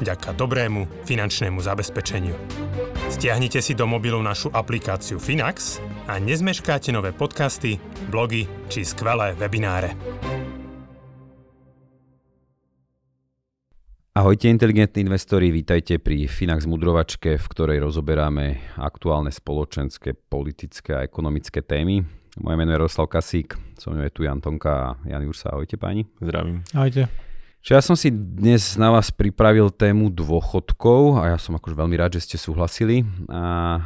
vďaka dobrému finančnému zabezpečeniu. Stiahnite si do mobilu našu aplikáciu Finax a nezmeškáte nové podcasty, blogy či skvelé webináre. Ahojte inteligentní investori, vítajte pri Finax Mudrovačke, v ktorej rozoberáme aktuálne spoločenské, politické a ekonomické témy. Moje meno je Roslav Kasík, so mnou je tu Jan Tonka a Jan Jursa. Ahojte páni. Zdravím. Ahojte. Čiže ja som si dnes na vás pripravil tému dôchodkov a ja som akože veľmi rád, že ste súhlasili. A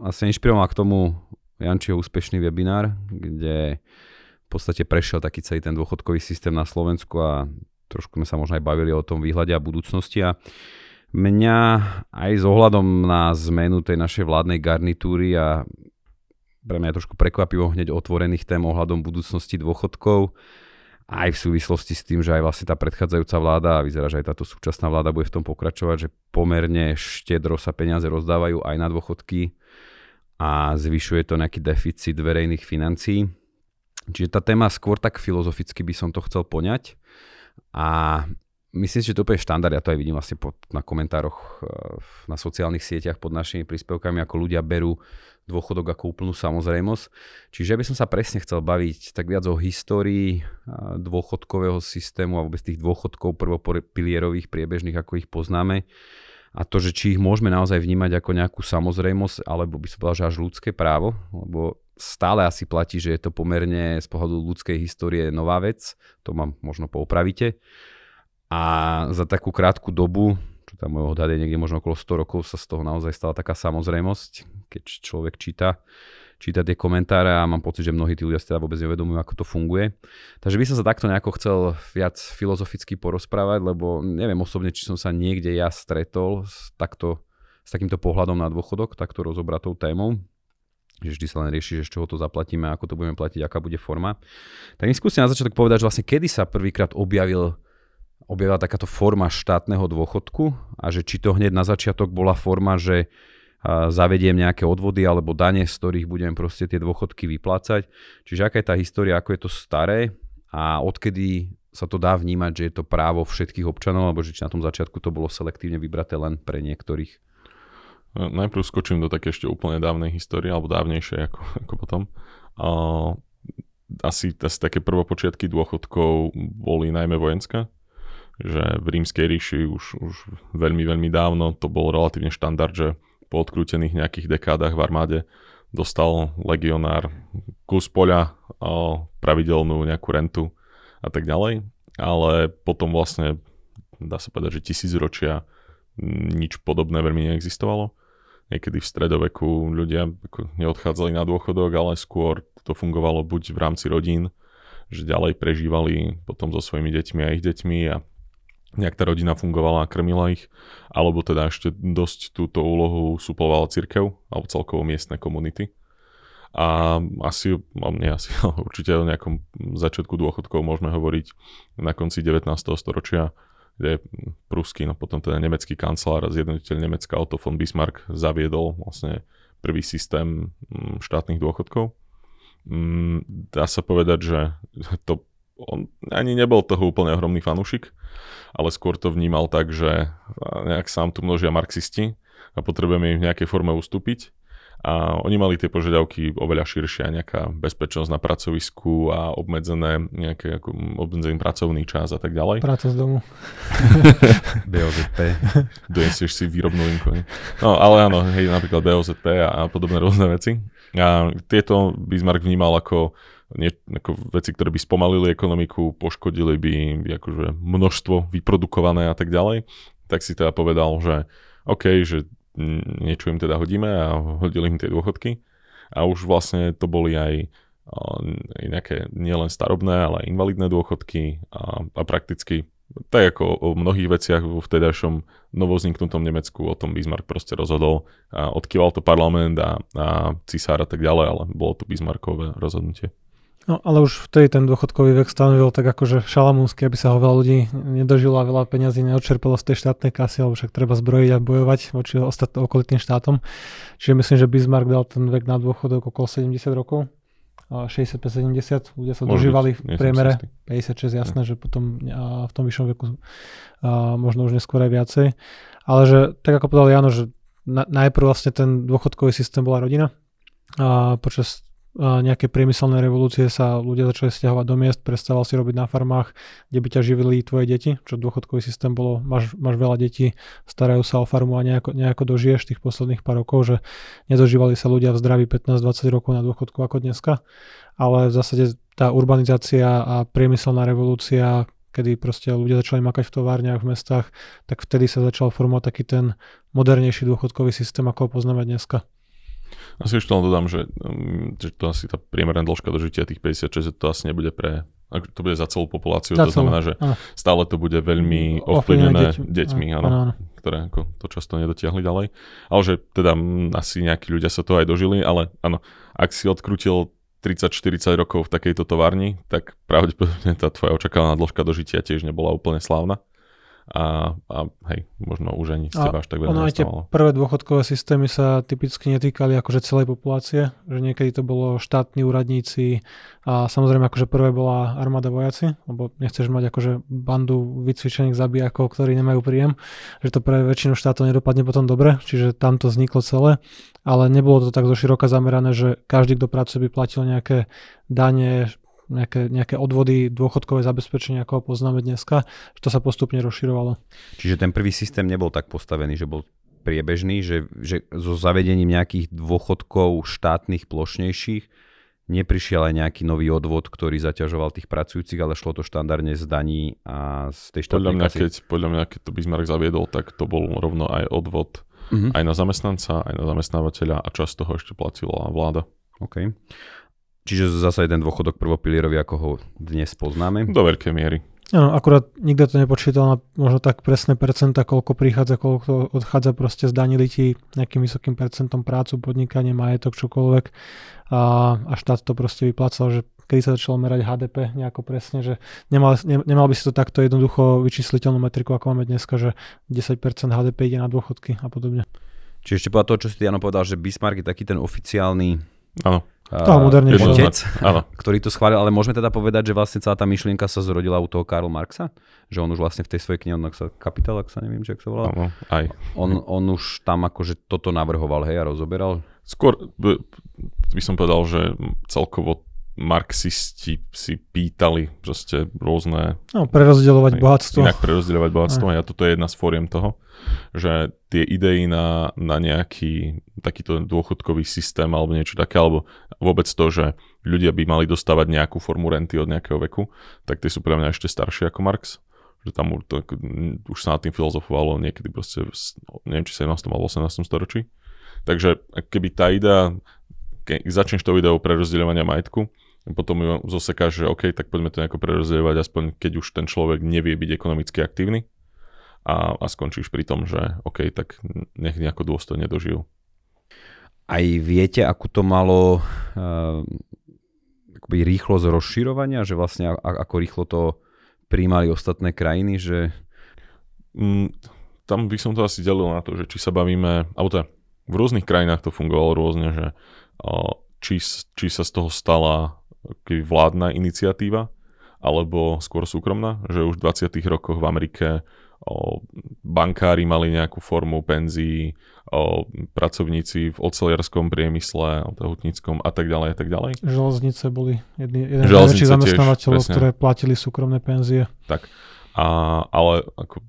asi inšpiroval k tomu Jančiho úspešný webinár, kde v podstate prešiel taký celý ten dôchodkový systém na Slovensku a trošku sme sa možno aj bavili o tom výhľade a budúcnosti. A mňa aj s ohľadom na zmenu tej našej vládnej garnitúry a pre mňa je trošku prekvapivo hneď otvorených tém ohľadom budúcnosti dôchodkov aj v súvislosti s tým, že aj vlastne tá predchádzajúca vláda a vyzerá, že aj táto súčasná vláda bude v tom pokračovať, že pomerne štedro sa peniaze rozdávajú aj na dôchodky a zvyšuje to nejaký deficit verejných financií. Čiže tá téma skôr tak filozoficky by som to chcel poňať a myslím si, že to je úplne štandard, ja to aj vidím vlastne pod, na komentároch eh, na sociálnych sieťach pod našimi príspevkami, ako ľudia berú dôchodok ako úplnú samozrejmosť. Čiže by som sa presne chcel baviť tak viac o histórii dôchodkového systému a vôbec tých dôchodkov prvopilierových priebežných, ako ich poznáme. A to, že či ich môžeme naozaj vnímať ako nejakú samozrejmosť, alebo by som povedal, že až ľudské právo, lebo stále asi platí, že je to pomerne z pohľadu ľudskej histórie nová vec, to mám možno poupravíte. A za takú krátku dobu čo tam môj odhad je niekde možno okolo 100 rokov, sa z toho naozaj stala taká samozrejmosť, keď človek číta, číta tie komentáre a mám pocit, že mnohí tí ľudia si teda vôbec nevedomujú, ako to funguje. Takže by som sa takto nejako chcel viac filozoficky porozprávať, lebo neviem osobne, či som sa niekde ja stretol s, takto, s takýmto pohľadom na dôchodok, takto rozobratou témou že vždy sa len rieši, že z čoho to zaplatíme, ako to budeme platiť, aká bude forma. Tak mi skúste na začiatok povedať, že vlastne kedy sa prvýkrát objavil objavila takáto forma štátneho dôchodku a že či to hneď na začiatok bola forma, že zavediem nejaké odvody alebo dane, z ktorých budem proste tie dôchodky vyplácať. Čiže aká je tá história, ako je to staré a odkedy sa to dá vnímať, že je to právo všetkých občanov, alebo že či na tom začiatku to bolo selektívne vybraté len pre niektorých? No, najprv skočím do také ešte úplne dávnej histórie, alebo dávnejšej ako, ako potom. Uh, asi, asi také prvopočiatky dôchodkov boli najmä vojenské že v rímskej ríši už, už veľmi, veľmi dávno to bol relatívne štandard, že po odkrútených nejakých dekádach v armáde dostal legionár kus poľa, pravidelnú nejakú rentu a tak ďalej. Ale potom vlastne, dá sa povedať, že tisíc ročia nič podobné veľmi neexistovalo. Niekedy v stredoveku ľudia neodchádzali na dôchodok, ale skôr to fungovalo buď v rámci rodín, že ďalej prežívali potom so svojimi deťmi a ich deťmi a nejak tá rodina fungovala a krmila ich, alebo teda ešte dosť túto úlohu suplovala cirkev alebo celkovo miestne komunity. A asi, nie asi, určite o nejakom začiatku dôchodkov môžeme hovoriť na konci 19. storočia, kde pruský, no potom teda nemecký kancelár a zjednotiteľ Nemecka Otto von Bismarck zaviedol vlastne prvý systém mm, štátnych dôchodkov. Mm, dá sa povedať, že to on ani nebol toho úplne ohromný fanúšik, ale skôr to vnímal tak, že nejak sám tu množia marxisti a potrebujeme im v nejakej forme ustúpiť. A oni mali tie požiadavky oveľa širšie, nejaká bezpečnosť na pracovisku a obmedzené, nejaký ako, obmedzený pracovný čas a tak ďalej. Práca z domu. BOZP. Donesieš si výrobnú linku. Ne? No ale áno, hej, napríklad BOZP a, a podobné rôzne veci. A tieto Bismarck vnímal ako nie, ako veci, ktoré by spomalili ekonomiku, poškodili by akože množstvo vyprodukované a tak ďalej, tak si teda povedal, že OK, že niečo im teda hodíme a hodili im tie dôchodky. A už vlastne to boli aj nejaké nielen starobné, ale aj invalidné dôchodky a, a prakticky tak ako o mnohých veciach vo vtedajšom novozniknutom Nemecku o tom Bismarck proste rozhodol a odkýval to parlament a, a cisár a tak ďalej, ale bolo to Bismarckové rozhodnutie. No, ale už vtedy ten dôchodkový vek stanovil tak akože šalamúnsky, aby sa ho veľa ľudí nedožilo a veľa peňazí neodčerpalo z tej štátnej kasy, alebo však treba zbrojiť a bojovať voči ostatným okolitým štátom. Čiže myslím, že Bismarck dal ten vek na dôchodok okolo 70 rokov. 65-70, ľudia sa dožívali v priemere 56, jasné, že potom a v tom vyššom veku a možno už neskôr aj viacej. Ale že, tak ako povedal Jano, že na, najprv vlastne ten dôchodkový systém bola rodina a počas nejaké priemyselné revolúcie sa ľudia začali stiahovať do miest, prestával si robiť na farmách, kde by ťa živili tvoje deti, čo dôchodkový systém bolo, máš, máš veľa detí, starajú sa o farmu a nejako, nejako dožiješ tých posledných pár rokov, že nedožívali sa ľudia v zdraví 15-20 rokov na dôchodku ako dneska, ale v zásade tá urbanizácia a priemyselná revolúcia kedy proste ľudia začali makať v továrniach v mestách, tak vtedy sa začal formovať taký ten modernejší dôchodkový systém, ako ho poznáme dneska. Asi ešte len dodám, že, mm, že to asi tá priemerná dĺžka dožitia tých 56, to asi nebude pre to bude za celú populáciu, za to celú. znamená, že áno. stále to bude veľmi ovplyvnené deťmi, deťmi áno, áno, áno. ktoré ako to často nedotiahli ďalej. Ale že teda asi nejakí ľudia sa to aj dožili, ale áno, ak si odkrutil 30-40 rokov v takejto továrni, tak pravdepodobne tá tvoja očakávaná dĺžka dožitia tiež nebola úplne slávna a, a hej, možno už ani z teba až tak veľa Ono aj tie prvé dôchodkové systémy sa typicky netýkali akože celej populácie, že niekedy to bolo štátni úradníci a samozrejme akože prvé bola armáda vojaci, lebo nechceš mať akože bandu vycvičených zabijakov, ktorí nemajú príjem, že to pre väčšinu štátov nedopadne potom dobre, čiže tam to vzniklo celé, ale nebolo to tak zo široka zamerané, že každý, kto pracuje, by platil nejaké dane, nejaké, nejaké odvody, dôchodkové zabezpečenie, ako ho poznáme dneska, že to sa postupne rozširovalo. Čiže ten prvý systém nebol tak postavený, že bol priebežný, že, že so zavedením nejakých dôchodkov štátnych plošnejších neprišiel aj nejaký nový odvod, ktorý zaťažoval tých pracujúcich, ale šlo to štandardne z daní a z tej štátnej podľa mňa, kasy. Keď, podľa mňa, keď to Bismarck zaviedol, tak to bol rovno aj odvod mm-hmm. aj na zamestnanca, aj na zamestnávateľa a časť toho ešte platila vláda. OK. Čiže zase jeden dôchodok prvopilierový, ako ho dnes poznáme. Do veľkej miery. Áno, akurát nikto to nepočítal na možno tak presné percenta, koľko prichádza, koľko odchádza, proste zdanili ti nejakým vysokým percentom prácu, podnikanie, majetok, čokoľvek a, a štát to proste vyplácal, že kedy sa začalo merať HDP nejako presne, že nemal, ne, nemal by si to takto jednoducho vyčísliteľnú metriku, ako máme dneska, že 10% HDP ide na dôchodky a podobne. Čiže ešte povedal to, čo si Jano povedal, že Bismarck je taký ten oficiálny Áno toho modernejšieho. Otec, ktorý to schválil, ale môžeme teda povedať, že vlastne celá tá myšlienka sa zrodila u toho Karl Marxa? Že on už vlastne v tej svojej knihe, sa Kapitál, ak sa neviem, či ak sa volá. Áno, aj. On, on už tam akože toto navrhoval, hej, a rozoberal? Skôr by som povedal, že celkovo marxisti si pýtali proste rôzne... No, prerozdeľovať bohatstvo. Inak prerozdeľovať bohatstvo aj. a toto je jedna z fóriem toho, že tie idei na, na nejaký takýto dôchodkový systém alebo niečo také, alebo vôbec to, že ľudia by mali dostávať nejakú formu renty od nejakého veku, tak tie sú pre mňa ešte staršie ako Marx že tam už, to, už sa nad tým filozofovalo niekedy proste, neviem či 17. alebo 18. storočí. Takže keby tá idea, keď začneš tou ideou prerozdeľovania majetku, potom ju zosekáš, že OK, tak poďme to nejako prerozdeľovať, aspoň keď už ten človek nevie byť ekonomicky aktívny a, a skončíš pri tom, že OK, tak nech nejako dôstojne dožijú. Aj viete, ako to malo uh, akoby rýchlosť rozširovania, že vlastne a, ako rýchlo to príjmali ostatné krajiny, že... Mm, tam by som to asi delil na to, že či sa bavíme, alebo teda v rôznych krajinách to fungovalo rôzne, že uh, či, či sa z toho stala vládna iniciatíva, alebo skôr súkromná, že už v 20. rokoch v Amerike o, bankári mali nejakú formu penzií, o, pracovníci v oceliarskom priemysle, hutnickom a tak ďalej a tak ďalej. Železnice boli jedni, jeden z najväčších zamestnávateľov, ktoré platili súkromné penzie. Tak, a, ale ako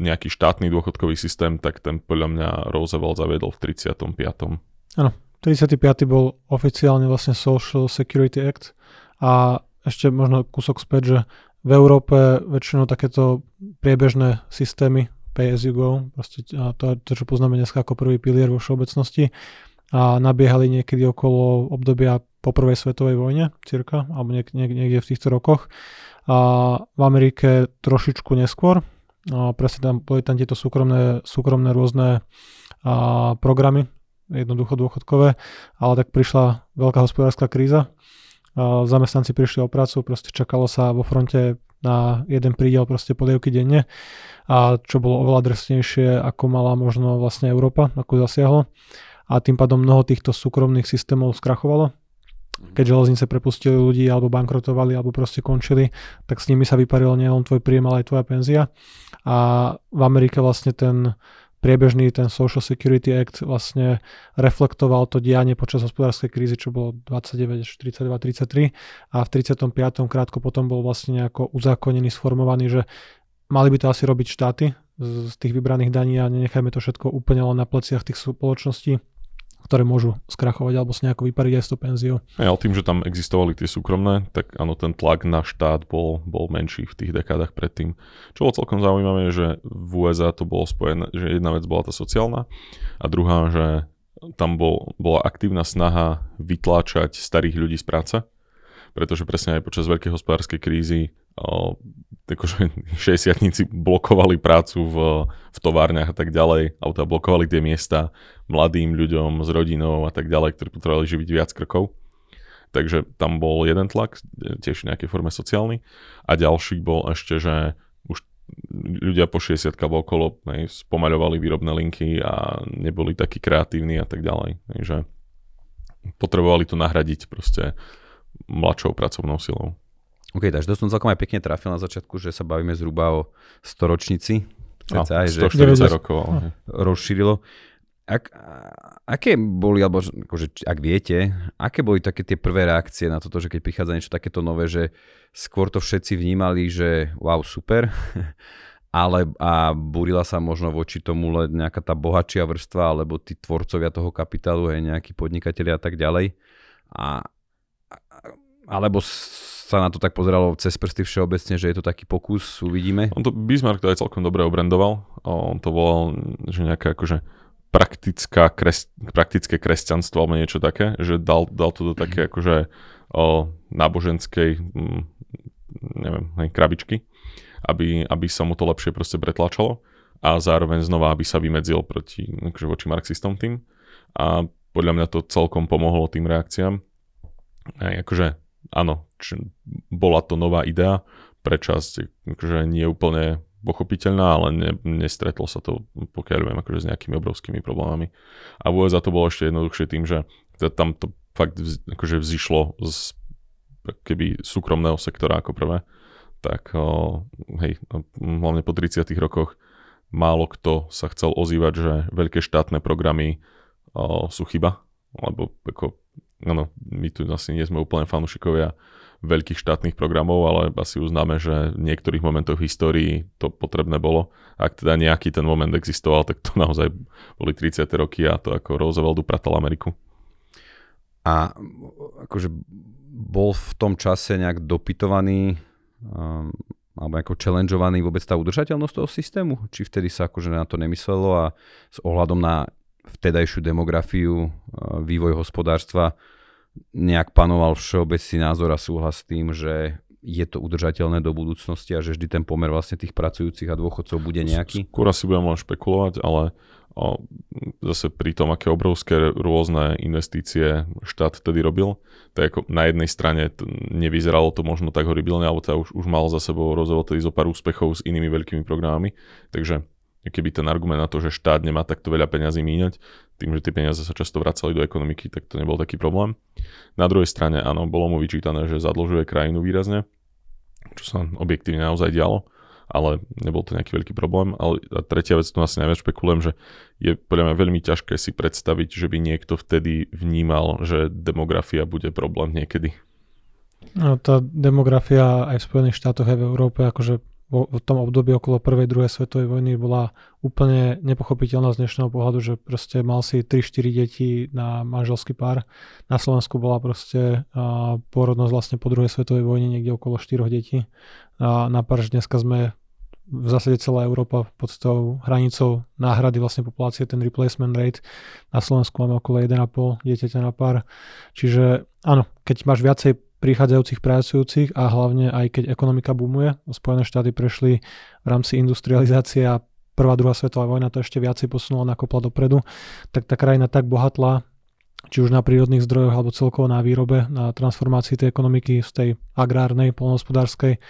nejaký štátny dôchodkový systém, tak ten podľa mňa Roosevelt zaviedol v 35. Áno, 35. bol oficiálne vlastne Social Security Act a ešte možno kúsok späť, že v Európe väčšinou takéto priebežné systémy pay as you go, proste to, to, čo poznáme dnes ako prvý pilier vo všeobecnosti, a nabiehali niekedy okolo obdobia po prvej svetovej vojne, cirka, alebo niek- niek- niekde v týchto rokoch. A v Amerike trošičku neskôr, a presne tam boli tam tieto súkromné, súkromné rôzne a, programy, jednoducho dôchodkové, ale tak prišla veľká hospodárska kríza, zamestnanci prišli o prácu, proste čakalo sa vo fronte na jeden prídel proste polievky denne. A čo bolo oveľa drsnejšie, ako mala možno vlastne Európa, ako zasiahlo. A tým pádom mnoho týchto súkromných systémov skrachovalo. Keď železnice prepustili ľudí alebo bankrotovali alebo proste končili, tak s nimi sa vyparil nielen tvoj príjem, ale aj tvoja penzia. A v Amerike vlastne ten priebežný ten Social Security Act vlastne reflektoval to dianie počas hospodárskej krízy, čo bolo 29 až 32, 33 a v 35. krátko potom bol vlastne nejako uzákonený, sformovaný, že mali by to asi robiť štáty z tých vybraných daní a nenechajme to všetko úplne len na pleciach tých spoločností ktoré môžu skrachovať alebo si nejako vypariť aj s tou penziou. Ja, ale tým, že tam existovali tie súkromné, tak áno, ten tlak na štát bol, bol menší v tých dekádach predtým. Čo bolo celkom zaujímavé, že v USA to bolo spojené, že jedna vec bola tá sociálna a druhá, že tam bol, bola aktívna snaha vytláčať starých ľudí z práce, pretože presne aj počas veľkej hospodárskej krízy akože 60 blokovali prácu v, v továrniach a tak ďalej, alebo teda blokovali tie miesta mladým ľuďom s rodinou a tak ďalej, ktorí potrebovali živiť viac krkov. Takže tam bol jeden tlak, tiež v nejakej forme sociálny. A ďalší bol ešte, že už ľudia po 60 okolo ne, spomaľovali výrobné linky a neboli takí kreatívni a tak ďalej. Takže potrebovali to nahradiť proste mladšou pracovnou silou. OK, takže to som celkom aj pekne trafil na začiatku, že sa bavíme zhruba o storočnici. No, aj, 140 že rokov. Ale... Rozšírilo. Ak, aké boli, alebo akože, ak viete, aké boli také tie prvé reakcie na toto, že keď prichádza niečo takéto nové, že skôr to všetci vnímali, že wow, super, ale a burila sa možno voči tomu len nejaká tá bohatšia vrstva, alebo tí tvorcovia toho kapitálu, aj nejakí podnikatelia a tak ďalej. A, alebo sa na to tak pozeralo cez prsty všeobecne, že je to taký pokus, uvidíme. On to Bismarck to aj celkom dobre obrendoval. On to volal, že nejaké akože praktická kres, praktické kresťanstvo alebo niečo také, že dal, dal to do také mhm. akože o, náboženskej m, mm, neviem, krabičky, aby, aby sa mu to lepšie proste pretlačalo a zároveň znova, aby sa vymedzil proti, akože voči marxistom tým. A podľa mňa to celkom pomohlo tým reakciám. Aj, akože áno, či, bola to nová idea pre časť, akože nie úplne pochopiteľná, ale ne, nestretlo sa to, pokiaľ viem, akože s nejakými obrovskými problémami. A v USA to bolo ešte jednoduchšie tým, že tam to fakt vz, akože vzýšlo z keby súkromného sektora ako prvé, tak hej, no, hlavne po 30 rokoch málo kto sa chcel ozývať, že veľké štátne programy o, sú chyba, lebo ako, no, my tu asi nie sme úplne fanúšikovia veľkých štátnych programov, ale asi uznáme, že v niektorých momentoch v histórii to potrebné bolo. Ak teda nejaký ten moment existoval, tak to naozaj boli 30. roky a to ako Roosevelt upratal Ameriku. A akože bol v tom čase nejak dopytovaný um, alebo ako challengeovaný vôbec tá udržateľnosť toho systému? Či vtedy sa akože na to nemyslelo a s ohľadom na vtedajšiu demografiu, uh, vývoj hospodárstva nejak panoval všeobecný názor a súhlas s tým, že je to udržateľné do budúcnosti a že vždy ten pomer vlastne tých pracujúcich a dôchodcov bude nejaký? Skôr si budem len špekulovať, ale o, zase pri tom, aké obrovské rôzne investície štát vtedy robil, tak ako na jednej strane t- nevyzeralo to možno tak horibilne, alebo teda už, už mal za sebou rozhovor zo pár úspechov s inými veľkými programami, takže keby ten argument na to, že štát nemá takto veľa peňazí míňať, tým, že tie peniaze sa často vracali do ekonomiky, tak to nebol taký problém. Na druhej strane, áno, bolo mu vyčítané, že zadlžuje krajinu výrazne, čo sa objektívne naozaj dialo, ale nebol to nejaký veľký problém. Ale a tretia vec, tu asi najviac špekulujem, že je podľa mňa veľmi ťažké si predstaviť, že by niekto vtedy vnímal, že demografia bude problém niekedy. No, tá demografia aj v Spojených štátoch, aj v Európe, akože v tom období okolo prvej, druhej svetovej vojny bola úplne nepochopiteľná z dnešného pohľadu, že proste mal si 3-4 deti na manželský pár. Na Slovensku bola proste uh, pôrodnosť vlastne po druhej svetovej vojne niekde okolo 4 detí. A na pár, dneska sme v zásade celá Európa pod tou hranicou náhrady vlastne populácie, ten replacement rate. Na Slovensku máme okolo 1,5 dieťaťa na pár. Čiže áno, keď máš viacej prichádzajúcich pracujúcich a hlavne aj keď ekonomika boomuje, Spojené štáty prešli v rámci industrializácie a prvá, druhá svetová vojna to ešte viacej posunula na kopla dopredu, tak tá krajina tak bohatla či už na prírodných zdrojoch alebo celkovo na výrobe, na transformácii tej ekonomiky z tej agrárnej, polnohospodárskej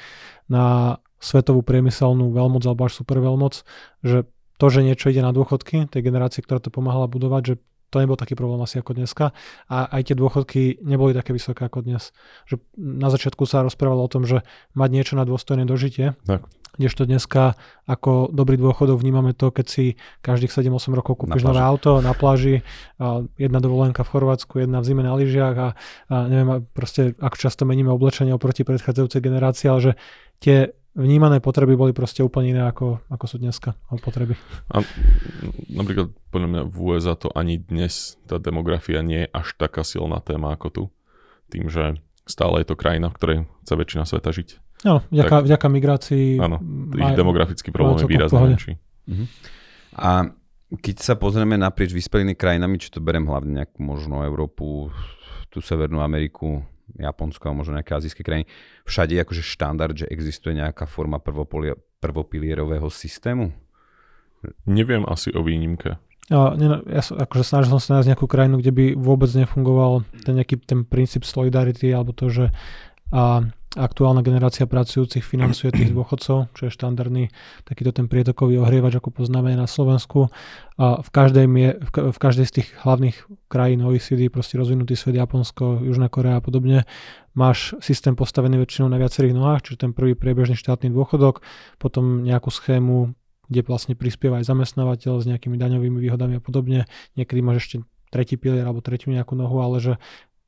na svetovú priemyselnú veľmoc alebo až super veľmoc, že to, že niečo ide na dôchodky, tej generácie, ktorá to pomáhala budovať, že to nebol taký problém asi ako dneska. A aj tie dôchodky neboli také vysoké ako dnes. Že na začiatku sa rozprávalo o tom, že mať niečo na dôstojné dožitie. Tak. Kdežto dneska ako dobrý dôchodok vnímame to, keď si každých 7-8 rokov kúpiš nové auto na pláži, a jedna dovolenka v Chorvátsku, jedna v zime na lyžiach a, a neviem proste, ako často meníme oblečenie oproti predchádzajúcej generácii, ale že tie vnímané potreby boli proste úplne iné ako, ako sú dneska potreby. A napríklad podľa mňa v USA to ani dnes tá demografia nie je až taká silná téma ako tu. Tým, že stále je to krajina, v ktorej chce väčšina sveta žiť. No, vďaka, tak, vďaka migrácii. Áno, ich demografický problém je výrazne menší. Uh-huh. A keď sa pozrieme naprieč vyspelými krajinami, či to berem hlavne nejakú možno Európu, tú Severnú Ameriku, Japonsko a možno nejaké azijské krajiny, všade je akože štandard, že existuje nejaká forma prvopilierového systému? Neviem asi o výnimke. Ja, ne, ja som, akože snažil som sa nájsť nejakú krajinu, kde by vôbec nefungoval ten nejaký ten princíp solidarity alebo to, že a aktuálna generácia pracujúcich financuje tých dôchodcov, čo je štandardný takýto ten prietokový ohrievač, ako poznáme na Slovensku. A v každej, mie, v každej z tých hlavných krajín OECD, proste rozvinutý svet, Japonsko, Južná Korea a podobne, máš systém postavený väčšinou na viacerých nohách, čiže ten prvý priebežný štátny dôchodok, potom nejakú schému, kde vlastne prispieva aj zamestnávateľ s nejakými daňovými výhodami a podobne. Niekedy máš ešte tretí pilier alebo tretiu nejakú nohu, ale že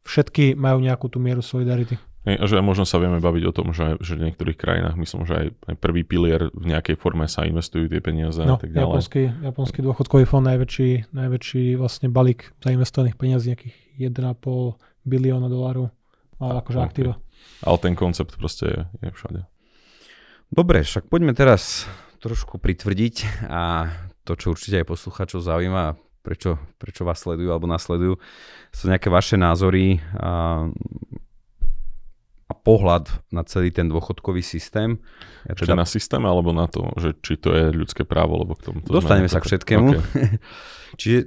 všetky majú nejakú tú mieru solidarity. Hej, a že možno sa vieme baviť o tom, že, že v niektorých krajinách, myslím, že aj, aj prvý pilier v nejakej forme sa investujú tie peniaze no, a tak ďalej. Japonský, japonský dôchodkový fond, najväčší, najväčší vlastne balík zainvestovaných peniazí, nejakých 1,5 bilióna dolárov má akože okay. aktíva. Ale ten koncept proste je, je všade. Dobre, však poďme teraz trošku pritvrdiť a to, čo určite aj posluchačov zaujíma, prečo, prečo vás sledujú alebo nasledujú, sú nejaké vaše názory a pohľad na celý ten dôchodkový systém. Ja teda... na systém alebo na to, že či to je ľudské právo, lebo k tomu to Dostaneme sa k všetkému. Okay. Čiže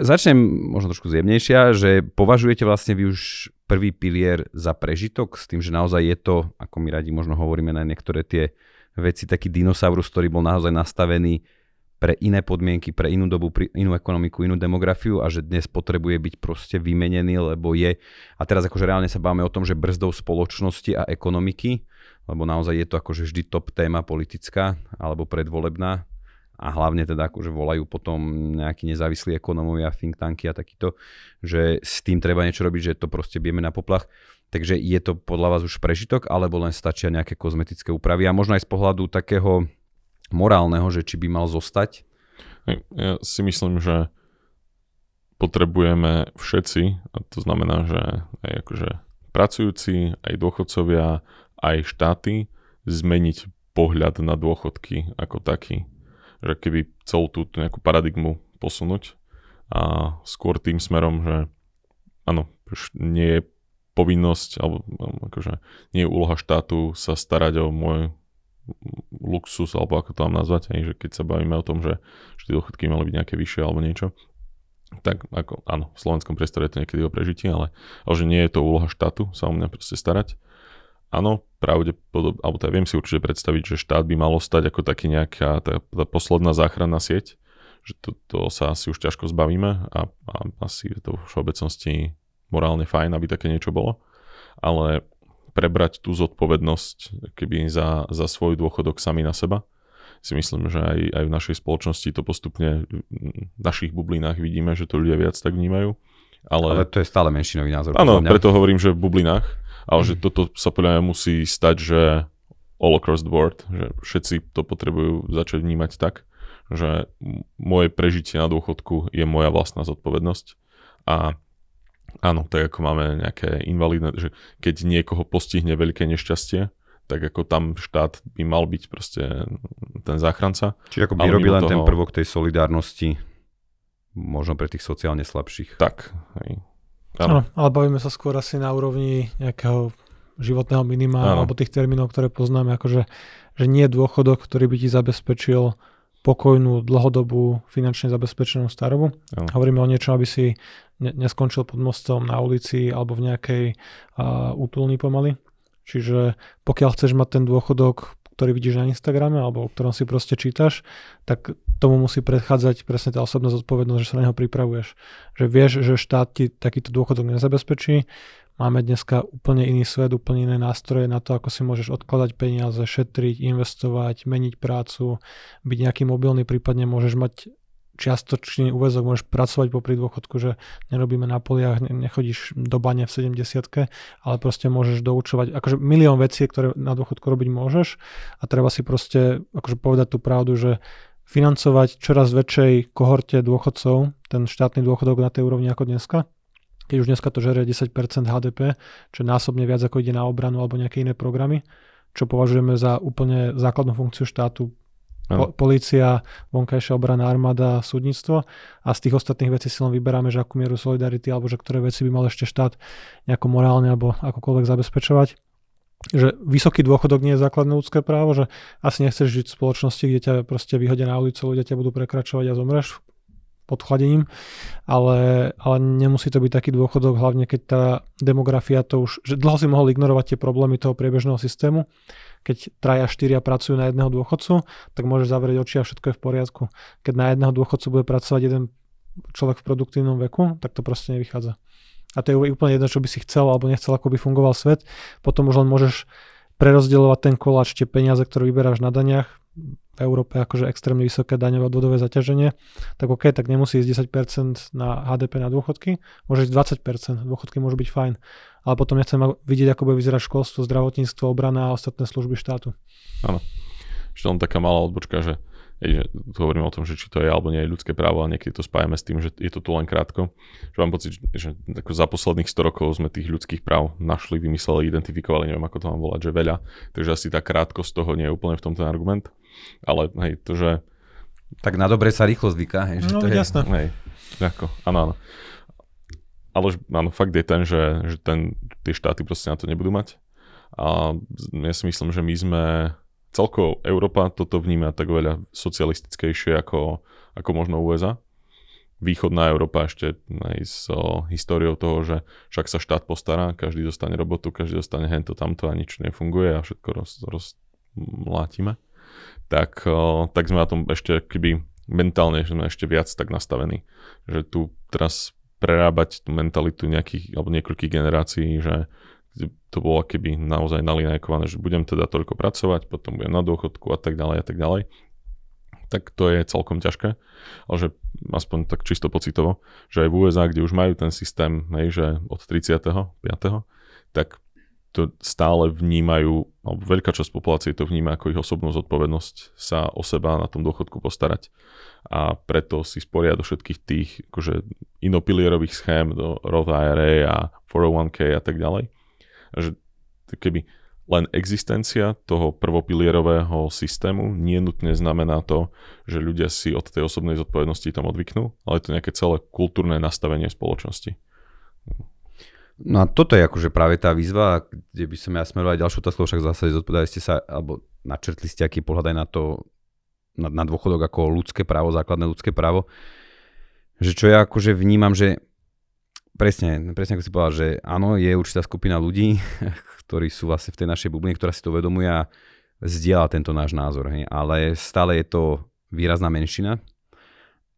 začnem možno trošku zjemnejšia, že považujete vlastne vy už prvý pilier za prežitok s tým, že naozaj je to, ako my radi možno hovoríme na niektoré tie veci, taký dinosaurus, ktorý bol naozaj nastavený pre iné podmienky, pre inú dobu, pre inú ekonomiku, inú demografiu a že dnes potrebuje byť proste vymenený, lebo je, a teraz akože reálne sa báme o tom, že brzdou spoločnosti a ekonomiky, lebo naozaj je to akože vždy top téma politická alebo predvolebná. A hlavne teda akože volajú potom nejakí nezávislí ekonómovia, think tanky a takýto, že s tým treba niečo robiť, že to proste bieme na poplach. Takže je to podľa vás už prežitok, alebo len stačia nejaké kozmetické úpravy? A možno aj z pohľadu takého morálneho, že či by mal zostať? Ja si myslím, že potrebujeme všetci, a to znamená, že aj akože pracujúci, aj dôchodcovia, aj štáty, zmeniť pohľad na dôchodky ako taký. Že keby celú tú nejakú paradigmu posunúť a skôr tým smerom, že áno, nie je povinnosť, alebo akože nie je úloha štátu sa starať o môj luxus, alebo ako to mám nazvať, aj, že keď sa bavíme o tom, že, že tie dôchodky mali byť nejaké vyššie alebo niečo, tak ako, áno, v slovenskom priestore je to niekedy o prežitie, ale, ale že nie je to úloha štátu sa o mňa proste starať. Áno, pravdepodobne, alebo teda viem si určite predstaviť, že štát by malo stať ako taký nejaká tá, tá posledná záchranná sieť, že to, to sa asi už ťažko zbavíme a, a asi je to v všeobecnosti morálne fajn, aby také niečo bolo. Ale prebrať tú zodpovednosť keby za, za svoj dôchodok sami na seba. Si myslím, že aj, aj v našej spoločnosti to postupne v našich bublinách vidíme, že to ľudia viac tak vnímajú. Ale, ale to je stále menšinový názor. Áno, preto hovorím, že v bublinách, ale mm. že toto sa podľa mňa musí stať, že all across the board, že všetci to potrebujú začať vnímať tak, že moje prežitie na dôchodku je moja vlastná zodpovednosť a Áno, tak ako máme nejaké invalidné, že keď niekoho postihne veľké nešťastie, tak ako tam štát by mal byť proste ten záchranca. Čiže ako by robil len toho... ten prvok tej solidárnosti, možno pre tých sociálne slabších. Tak, hej. Áno, ale bavíme sa skôr asi na úrovni nejakého životného minima ano. alebo tých termínov, ktoré poznáme, akože že nie je dôchodok, ktorý by ti zabezpečil pokojnú, dlhodobú, finančne zabezpečenú starobu. Ano. Hovoríme o niečom, aby si ne, neskončil pod mostom na ulici alebo v nejakej uh, útulni pomaly. Čiže pokiaľ chceš mať ten dôchodok, ktorý vidíš na Instagrame alebo o ktorom si proste čítaš, tak tomu musí predchádzať presne tá osobná zodpovednosť, že sa na neho pripravuješ. Že vieš, že štát ti takýto dôchodok nezabezpečí, Máme dneska úplne iný svet, úplne iné nástroje na to, ako si môžeš odkladať peniaze, šetriť, investovať, meniť prácu, byť nejaký mobilný, prípadne môžeš mať čiastočný úvezok, môžeš pracovať popri dôchodku, že nerobíme na poliach, nechodíš do bane v 70 ale proste môžeš doučovať, akože milión vecí, ktoré na dôchodku robiť môžeš a treba si proste akože povedať tú pravdu, že financovať čoraz väčšej kohorte dôchodcov, ten štátny dôchodok na tej úrovni ako dneska, keď už dneska to žerie 10% HDP, čo násobne viac ako ide na obranu alebo nejaké iné programy, čo považujeme za úplne základnú funkciu štátu. Po, polícia, vonkajšia obrana, armáda, súdnictvo. A z tých ostatných vecí si len vyberáme, že akú mieru solidarity alebo že ktoré veci by mal ešte štát nejako morálne alebo akokoľvek zabezpečovať. Že vysoký dôchodok nie je základné ľudské právo, že asi nechceš žiť v spoločnosti, kde ťa proste vyhodia na ulicu, ľudia ťa budú prekračovať a zomreš pod chladením, ale, ale nemusí to byť taký dôchodok, hlavne keď tá demografia to už, že dlho si mohol ignorovať tie problémy toho priebežného systému, keď traja, štyria pracujú na jedného dôchodcu, tak môžeš zavrieť oči a všetko je v poriadku. Keď na jedného dôchodcu bude pracovať jeden človek v produktívnom veku, tak to proste nevychádza. A to je úplne jedno, čo by si chcel alebo nechcel, ako by fungoval svet. Potom už len môžeš prerozdeľovať ten koláč, tie peniaze, ktoré vyberáš na daniach, v Európe akože extrémne vysoké daňové odvodové zaťaženie, tak OK, tak nemusí ísť 10% na HDP na dôchodky, môže ísť 20%, dôchodky môžu byť fajn, ale potom nechcem vidieť, ako bude vyzerať školstvo, zdravotníctvo, obrana a ostatné služby štátu. Áno. Ešte len taká malá odbočka, že tu hovorím o tom, že či to je alebo nie je ľudské právo a niekedy to spájame s tým, že je to tu len krátko. Že mám pocit, že ako za posledných 100 rokov sme tých ľudských práv našli, vymysleli, identifikovali, neviem ako to mám volať, že veľa. Takže asi tá krátkosť toho nie je úplne v tom ten argument. Ale hej, to, že... Tak na dobre sa rýchlo zvyká, hej. Že no, to je, jasné. Hej, ako, áno, áno. Ale áno, fakt je ten, že, že ten, tie štáty proste na to nebudú mať. A ja si myslím, že my sme celkovo Európa toto vníma tak veľa socialistickejšie ako, ako možno USA. Východná Európa ešte aj s o, históriou toho, že však sa štát postará, každý dostane robotu, každý dostane hento tamto a nič nefunguje a všetko roz, rozmlátime. Tak, o, tak sme na tom ešte keby mentálne že sme ešte viac tak nastavení. Že tu teraz prerábať tú mentalitu nejakých alebo niekoľkých generácií, že to bolo keby naozaj nalinajkované, že budem teda toľko pracovať, potom budem na dôchodku a tak ďalej a tak ďalej. Tak to je celkom ťažké, ale že aspoň tak čisto pocitovo, že aj v USA, kde už majú ten systém, hej, že od 35. tak to stále vnímajú, alebo veľká časť populácie to vníma ako ich osobnú zodpovednosť sa o seba na tom dôchodku postarať. A preto si sporia do všetkých tých akože inopilierových schém, do Roth IRA a 401k a tak ďalej že keby len existencia toho prvopilierového systému nie nutne znamená to, že ľudia si od tej osobnej zodpovednosti tam odvyknú, ale je to nejaké celé kultúrne nastavenie spoločnosti. No a toto je akože práve tá výzva, kde by som ja smeroval ďalšiu otázku, však zase zodpovedali ste sa, alebo načrtli ste aký pohľad aj na to, na, na dôchodok ako ľudské právo, základné ľudské právo, že čo ja akože vnímam, že Presne, presne ako si povedal, že áno, je určitá skupina ľudí, ktorí sú vlastne v tej našej bubline, ktorá si to uvedomuje a zdieľa tento náš názor, hej. ale stále je to výrazná menšina.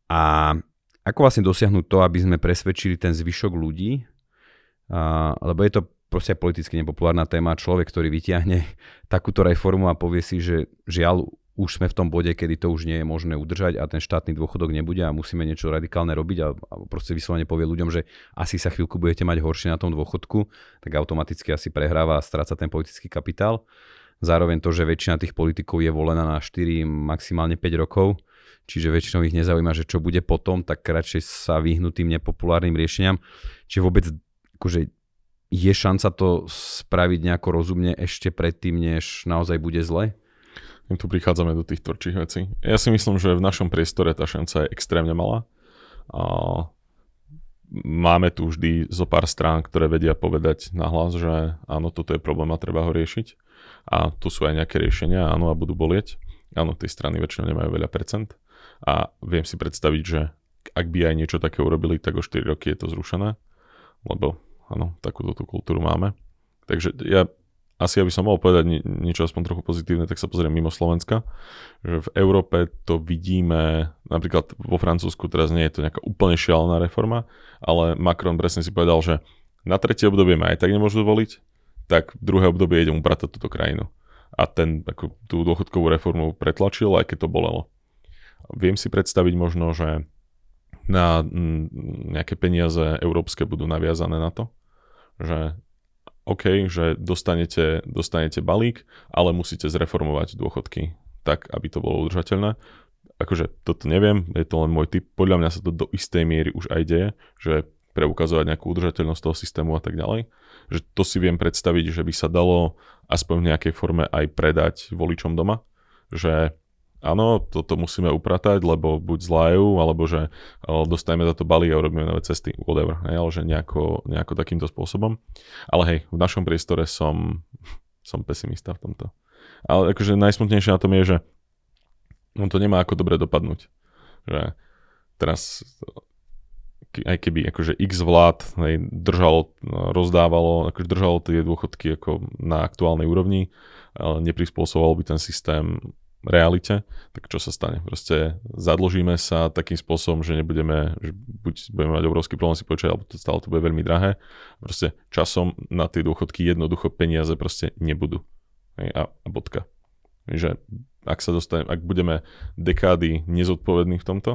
A ako vlastne dosiahnuť to, aby sme presvedčili ten zvyšok ľudí, a, lebo je to proste politicky nepopulárna téma, človek, ktorý vyťahne takúto reformu a povie si, že žiaľ, už sme v tom bode, kedy to už nie je možné udržať a ten štátny dôchodok nebude a musíme niečo radikálne robiť a, a proste vyslovene povie ľuďom, že asi sa chvíľku budete mať horšie na tom dôchodku, tak automaticky asi prehráva a stráca ten politický kapitál. Zároveň to, že väčšina tých politikov je volená na 4, maximálne 5 rokov, čiže väčšinou ich nezaujíma, že čo bude potom, tak radšej sa vyhnú tým nepopulárnym riešeniam. Čiže vôbec akože je šanca to spraviť nejako rozumne ešte predtým, než naozaj bude zle? My tu prichádzame do tých tvrdších vecí. Ja si myslím, že v našom priestore tá šanca je extrémne malá. A máme tu vždy zo pár strán, ktoré vedia povedať nahlas, že áno, toto je problém a treba ho riešiť. A tu sú aj nejaké riešenia, áno, a budú bolieť. Áno, tie strany väčšinou nemajú veľa percent. A viem si predstaviť, že ak by aj niečo také urobili, tak o 4 roky je to zrušené. Lebo áno, takúto tú kultúru máme. Takže ja asi, aby som mohol povedať ni- niečo aspoň trochu pozitívne, tak sa pozriem mimo Slovenska. Že v Európe to vidíme, napríklad vo Francúzsku teraz nie je to nejaká úplne šialená reforma, ale Macron presne si povedal, že na tretie obdobie ma aj tak nemôžu voliť, tak druhé obdobie idem upratať túto krajinu. A ten ako, tú dôchodkovú reformu pretlačil, aj keď to bolelo. Viem si predstaviť možno, že na nejaké peniaze európske budú naviazané na to, že OK, že dostanete, dostanete balík, ale musíte zreformovať dôchodky tak, aby to bolo udržateľné. Akože toto neviem, je to len môj typ. Podľa mňa sa to do istej miery už aj deje, že preukazovať nejakú udržateľnosť toho systému a tak ďalej. Že to si viem predstaviť, že by sa dalo aspoň v nejakej forme aj predať voličom doma. Že áno, toto musíme upratať, lebo buď zlajú, alebo že dostaneme za to balík a urobíme nové cesty, whatever, hej, ale že nejako, nejako takýmto spôsobom. Ale hej, v našom priestore som, som pesimista v tomto. Ale akože najsmutnejšie na tom je, že on to nemá ako dobre dopadnúť. Že teraz aj keby akože x vlád hej, držalo, rozdávalo, akože držalo tie dôchodky ako na aktuálnej úrovni, neprispôsoboval by ten systém realite, tak čo sa stane? Proste zadložíme sa takým spôsobom, že nebudeme, že buď budeme mať obrovský problém si počať, alebo to stále to bude veľmi drahé. Proste časom na tie dôchodky jednoducho peniaze proste nebudú. A, a bodka. Že ak sa dostane, ak budeme dekády nezodpovední v tomto,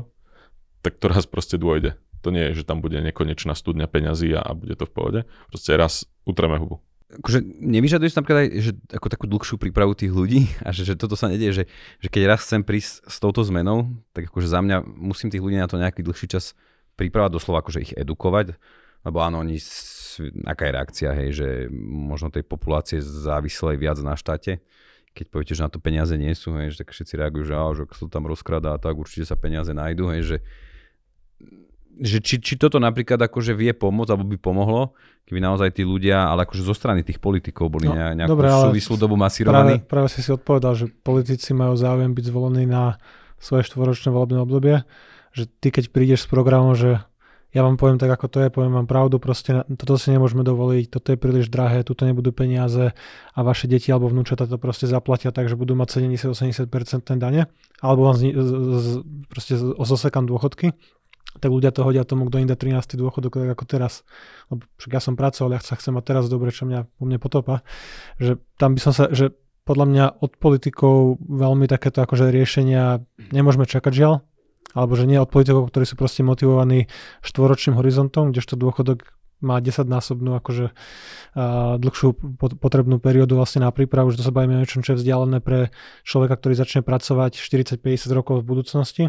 tak to raz proste dôjde. To nie je, že tam bude nekonečná studňa peňazí a, a bude to v pohode. Proste raz utreme hubu akože nevyžaduje sa napríklad aj že ako takú dlhšiu prípravu tých ľudí a že, že toto sa nedieje, že, že keď raz chcem prísť s touto zmenou, tak akože za mňa musím tých ľudí na to nejaký dlhší čas pripravať, doslova akože ich edukovať, lebo áno, oni, aká je reakcia, hej, že možno tej populácie závislej viac na štáte, keď poviete, že na to peniaze nie sú, hej, že tak všetci reagujú, že, á, že ak sa to tam rozkradá, tak určite sa peniaze nájdú, hej, že že či, či toto napríklad akože vie pomôcť, alebo by pomohlo, keby naozaj tí ľudia, ale akože zo strany tých politikov boli no, nejakú dobre, súvislú dobu masírovaní. Práve, práve si si odpovedal, že politici majú záujem byť zvolení na svoje štvoročné volebné obdobie, že ty keď prídeš s programom, že ja vám poviem tak, ako to je, poviem vám pravdu, proste toto si nemôžeme dovoliť, toto je príliš drahé, tuto nebudú peniaze a vaše deti alebo vnúčata to proste zaplatia tak, že budú mať 70-80% dane, alebo vám z, z, z, proste zosekám dôchodky, tak ľudia to hodia tomu, kto im dá 13. dôchodok, tak ako teraz. Lebo ja som pracoval, ja sa chcem mať teraz dobre, čo mňa u mne potopa. Že tam by som sa, že podľa mňa od politikov veľmi takéto akože riešenia nemôžeme čakať žiaľ, alebo že nie od politikov, ktorí sú proste motivovaní štvoročným horizontom, kdežto dôchodok má 10-násobnú akože uh, dlhšiu potrebnú periódu vlastne na prípravu, že to sa bavíme o niečom, čo je vzdialené pre človeka, ktorý začne pracovať 40-50 rokov v budúcnosti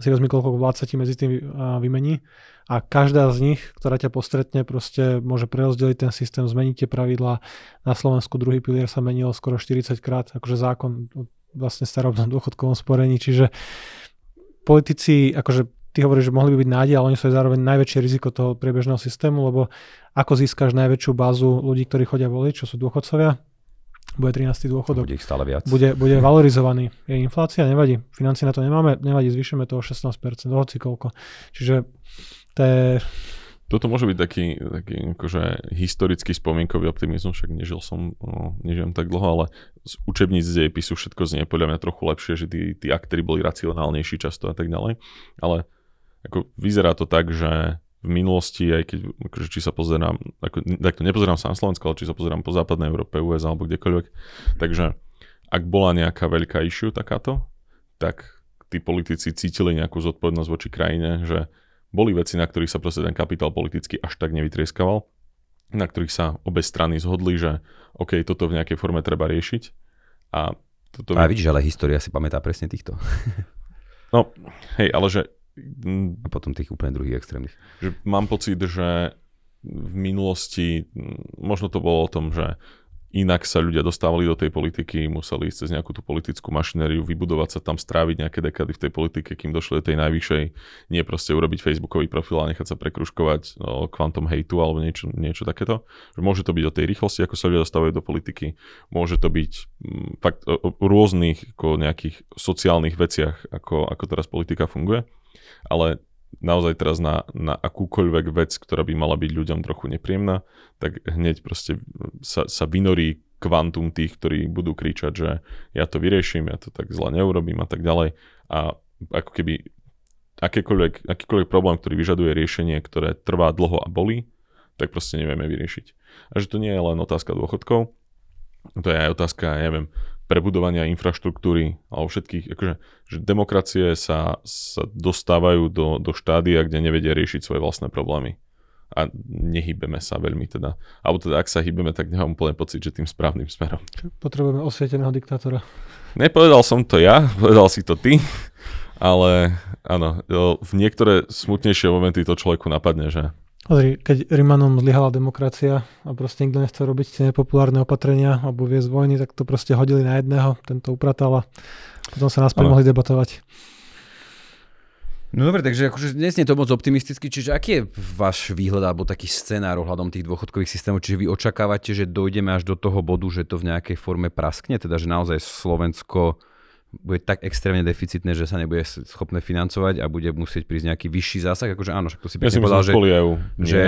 si vezmi koľko vlád sa ti medzi tým vymení. A každá z nich, ktorá ťa postretne, proste môže prerozdeliť ten systém, zmeniť tie pravidlá. Na Slovensku druhý pilier sa menil skoro 40 krát, akože zákon vlastne starobnom dôchodkovom sporení, čiže politici, akože ty hovoríš, že mohli by byť nádej, ale oni sú aj zároveň najväčšie riziko toho priebežného systému, lebo ako získaš najväčšiu bázu ľudí, ktorí chodia voliť, čo sú dôchodcovia, bude 13. dôchodok. Bude ich stále viac. Bude, bude valorizovaný. Je inflácia, nevadí. Financie na to nemáme, nevadí, zvýšime to o 16%, hoci koľko. Čiže to je... Toto môže byť taký, taký akože historický spomienkový optimizmus, však nežil som, no, nežijem tak dlho, ale z učebníc z dejepisu všetko znie podľa mňa trochu lepšie, že tí, tí aktéry boli racionálnejší často a tak ďalej. Ale ako vyzerá to tak, že v minulosti, aj keď akože, či sa pozerám, ako, tak to nepozerám sa na Slovensko, ale či sa pozerám po západnej Európe, US alebo kdekoľvek, takže ak bola nejaká veľká issue takáto, tak tí politici cítili nejakú zodpovednosť voči krajine, že boli veci, na ktorých sa proste ten kapitál politicky až tak nevytrieskaval, na ktorých sa obe strany zhodli, že OK, toto v nejakej forme treba riešiť. A, toto... a vidíš, ale história si pamätá presne týchto. no, hej, ale že a potom tých úplne druhých extrémnych. Že mám pocit, že v minulosti, možno to bolo o tom, že inak sa ľudia dostávali do tej politiky, museli ísť cez nejakú tú politickú mašinériu, vybudovať sa tam, stráviť nejaké dekady v tej politike, kým došli do tej najvyššej, nie proste urobiť facebookový profil a nechať sa prekruškovať o kvantom hejtu alebo niečo, niečo takéto. Môže to byť o tej rýchlosti, ako sa ľudia dostávajú do politiky, môže to byť m, fakt o, o rôznych ako nejakých sociálnych veciach, ako, ako teraz politika funguje, ale naozaj teraz na, na akúkoľvek vec, ktorá by mala byť ľuďom trochu nepríjemná, tak hneď proste sa, sa vynorí kvantum tých, ktorí budú kričať, že ja to vyrieším, ja to tak zle neurobím a tak ďalej. A ako keby akýkoľvek, akýkoľvek problém, ktorý vyžaduje riešenie, ktoré trvá dlho a bolí, tak proste nevieme vyriešiť. A že to nie je len otázka dôchodkov, to je aj otázka, ja neviem, prebudovania infraštruktúry alebo všetkých, akože, že demokracie sa, sa dostávajú do, do štádia, kde nevedia riešiť svoje vlastné problémy. A nehybeme sa veľmi teda. Alebo teda, ak sa hýbeme, tak nemám úplne pocit, že tým správnym smerom. Potrebujeme osvieteného diktátora. Nepovedal som to ja, povedal si to ty, ale áno, v niektoré smutnejšie momenty to človeku napadne, že Pozri, keď Rimanom zlyhala demokracia a proste nikto nechcel robiť tie nepopulárne opatrenia alebo viesť vojny, tak to proste hodili na jedného, tento upratal a potom sa nás mohli debatovať. No dobre, takže akože dnes nie je to moc optimisticky, čiže aký je váš výhľad alebo taký scenár ohľadom tých dôchodkových systémov? Čiže vy očakávate, že dojdeme až do toho bodu, že to v nejakej forme praskne, teda že naozaj Slovensko bude tak extrémne deficitné, že sa nebude schopné financovať a bude musieť prísť nejaký vyšší zásah. Akože áno, však to si ja si povedal, že, kvôli EU. Nie, že,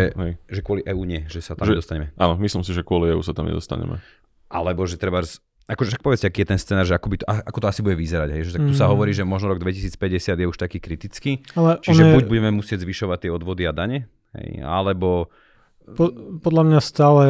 že kvôli EU nie, že sa tam že, nedostaneme. Áno, myslím si, že kvôli EU sa tam nedostaneme. Alebo že treba Akože však povedzte, aký je ten scenár, že ako, by to, ako to asi bude vyzerať. Hej? Že tak tu mm. sa hovorí, že možno rok 2050 je už taký kritický. Ale čiže je... buď budeme musieť zvyšovať tie odvody a dane, hej? alebo... Po, podľa mňa stále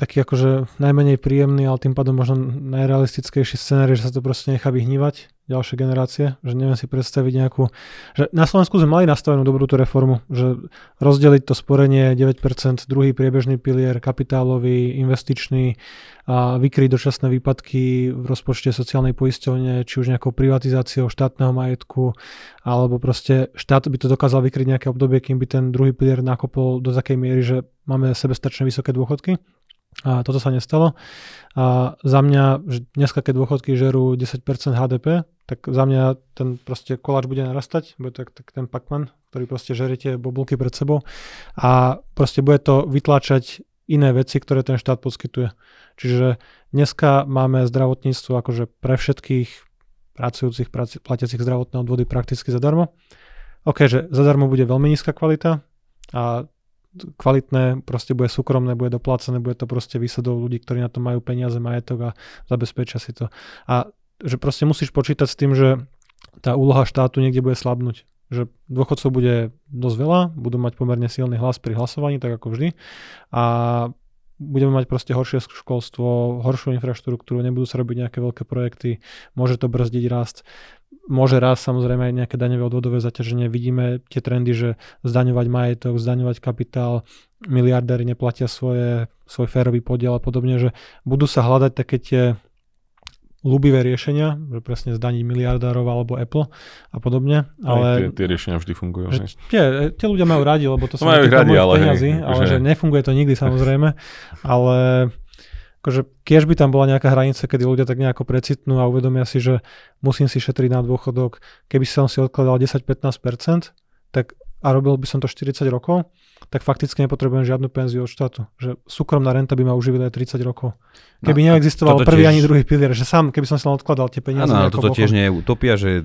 taký akože najmenej príjemný, ale tým pádom možno najrealistickejší scenár že sa to proste nechá vyhnívať ďalšie generácie, že neviem si predstaviť nejakú, že na Slovensku sme mali nastavenú dobrú tú reformu, že rozdeliť to sporenie 9%, druhý priebežný pilier, kapitálový, investičný a vykryť dočasné výpadky v rozpočte sociálnej poisťovne, či už nejakou privatizáciou štátneho majetku, alebo proste štát by to dokázal vykryť nejaké obdobie, kým by ten druhý pilier nakopol do takej miery, že máme sebestačné vysoké dôchodky a toto sa nestalo. A za mňa, dneska, keď dôchodky žerú 10% HDP, tak za mňa ten proste koláč bude narastať, bude tak, tak ten Pacman, ktorý proste žeriete bobulky pred sebou a proste bude to vytláčať iné veci, ktoré ten štát poskytuje. Čiže dneska máme zdravotníctvo akože pre všetkých pracujúcich, platiacich zdravotné odvody prakticky zadarmo. OK, že zadarmo bude veľmi nízka kvalita a kvalitné, proste bude súkromné, bude doplácané, bude to proste výsledov ľudí, ktorí na to majú peniaze, majetok a zabezpečia si to. A že proste musíš počítať s tým, že tá úloha štátu niekde bude slabnúť. Že dôchodcov bude dosť veľa, budú mať pomerne silný hlas pri hlasovaní, tak ako vždy. A budeme mať proste horšie školstvo, horšiu infraštruktúru, nebudú sa robiť nejaké veľké projekty, môže to brzdiť rast. Môže raz samozrejme aj nejaké daňové odvodové zaťaženie. Vidíme tie trendy, že zdaňovať majetok, zdaňovať kapitál, miliardéri neplatia svoje, svoj férový podiel a podobne, že budú sa hľadať také tie ľúbivé riešenia, že presne zdaniť miliardárov alebo Apple a podobne. Ale tie, tie riešenia vždy fungujú. Že tie, tie ľudia majú radi, lebo to sú majú radi, ale, peniazy, hej, ale že... že nefunguje to nikdy samozrejme. ale akože kiež by tam bola nejaká hranica, kedy ľudia tak nejako precitnú a uvedomia si, že musím si šetriť na dôchodok. Keby som si odkladal 10-15%, tak a robil by som to 40 rokov, tak fakticky nepotrebujem žiadnu penziu od štátu. Že súkromná renta by ma uživila aj 30 rokov. Keby no, neexistoval prvý tiež... ani druhý pilier, že sám, keby som si len odkladal tie peniaze. Áno, toto tiež nie je utopia, že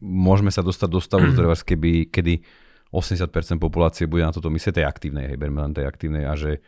môžeme sa dostať do stavu, keby, kedy 80% populácie bude na toto myslieť tej aktívnej, hej, berme len tej aktívnej a že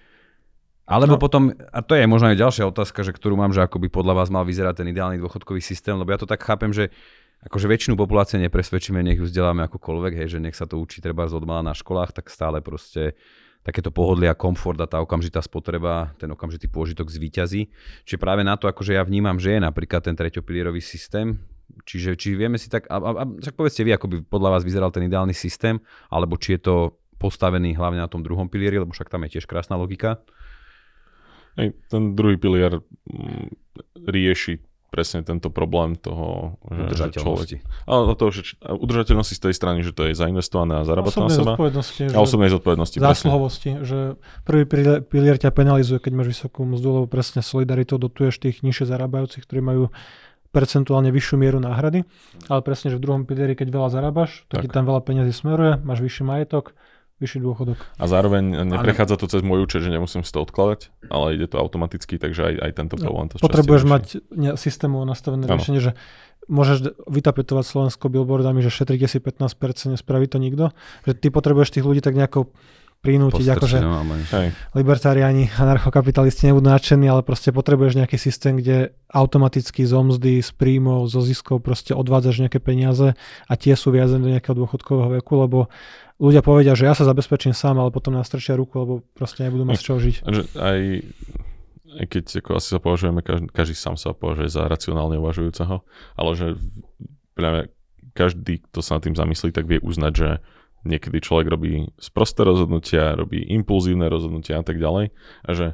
alebo no. potom, a to je možno aj ďalšia otázka, že ktorú mám, že ako by podľa vás mal vyzerať ten ideálny dôchodkový systém, lebo ja to tak chápem, že akože väčšinu populácie nepresvedčíme, nech ju vzdeláme akokoľvek, hej, že nech sa to učí treba odmala na školách, tak stále proste takéto pohodlie a komfort a tá okamžitá spotreba, ten okamžitý pôžitok zvíťazí. Čiže práve na to, akože ja vnímam, že je napríklad ten treťopilierový systém, čiže či vieme si tak, a, a, a tak povedzte vy, ako by podľa vás vyzeral ten ideálny systém, alebo či je to postavený hlavne na tom druhom pilieri, lebo však tam je tiež krásna logika. Hej, ten druhý pilier mm, rieši presne tento problém toho, že, že Udržateľnosti. človek... Ale to, že udržateľnosti z tej strany, že to je zainvestované a zarába to na seba. zodpovednosti, A že osobnej zodpovednosti. presne. zásluhovosti, že prvý pilier- pilier ťa penalizuje, keď máš vysokú mzdu, lebo presne solidaritou dotuješ tých nižšie zarábajúcich, ktorí majú percentuálne vyššiu mieru náhrady, ale presne, že v druhom pilieri, keď veľa zarábaš, tak, Tak. ti tam veľa peniazí smeruje, máš vyšší majetok, vyšší dôchodok. A zároveň neprechádza to cez môj účet, že nemusím si to odkladať, ale ide to automaticky, takže aj, aj tento problém to Potrebuješ mať ne, systémovo nastavené Áno. riešenie, že môžeš vytapetovať Slovensko billboardami, že šetrite si 15%, nespraví to nikto. Že ty potrebuješ tých ľudí tak nejako prinútiť, akože no, Hej, libertariáni, anarchokapitalisti nebudú nadšení, ale proste potrebuješ nejaký systém, kde automaticky zo mzdy, z príjmov, zo ziskov proste odvádzaš nejaké peniaze a tie sú viazené do nejakého dôchodkového veku, lebo ľudia povedia, že ja sa zabezpečím sám, ale potom nastrčia ruku, lebo proste nebudú mať z čoho žiť. aj, aj keď ako asi sa považujeme, každý, každý sám sa považuje za racionálne uvažujúceho, ale že mňa každý, kto sa nad tým zamyslí, tak vie uznať, že niekedy človek robí sprosté rozhodnutia, robí impulzívne rozhodnutia a tak ďalej a že